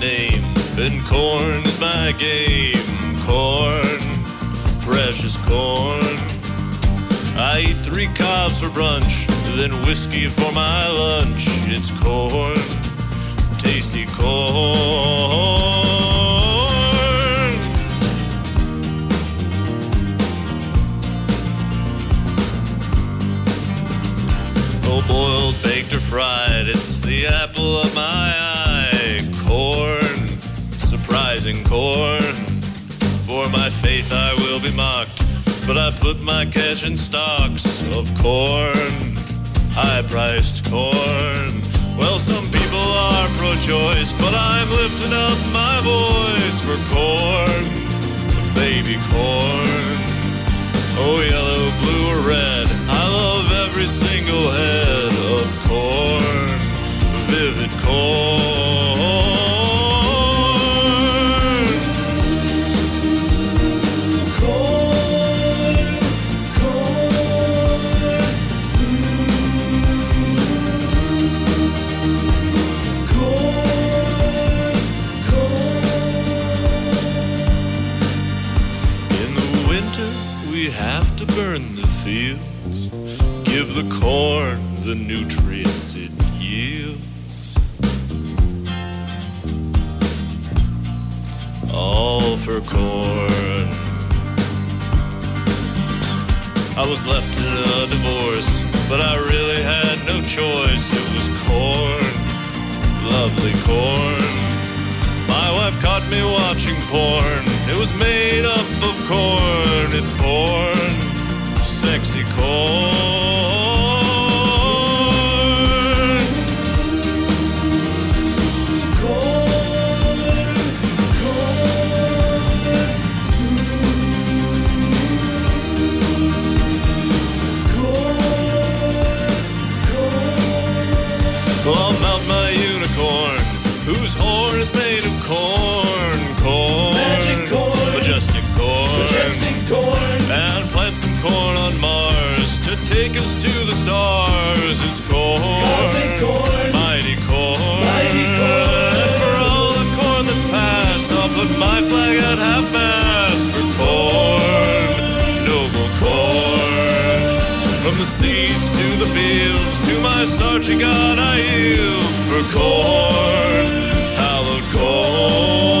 name, and corn is my game. Corn, precious corn. I eat three cobs for brunch, then whiskey for my lunch. It's corn, tasty corn. Oh, boiled, baked, or fried, it's the apple of my For my faith I will be mocked, but I put my cash in stocks of corn, high priced corn. Well, some people are pro choice, but I'm lifting up my voice for corn, baby corn. Oh, yellow, we have to burn the fields, give the corn the nutrients it yields. All for corn. I was left in a divorce, but I really had no choice. It was corn, lovely corn. My wife caught me watching porn. It was made up of corn. It's porn, I'll mount my unicorn, whose horn is made of corn, corn, Magic corn. majestic corn, Majestic corn. and plant some corn on Mars to take us to the stars. It's corn. The seeds to the fields, to my starchy God I yield for corn, hallowed corn.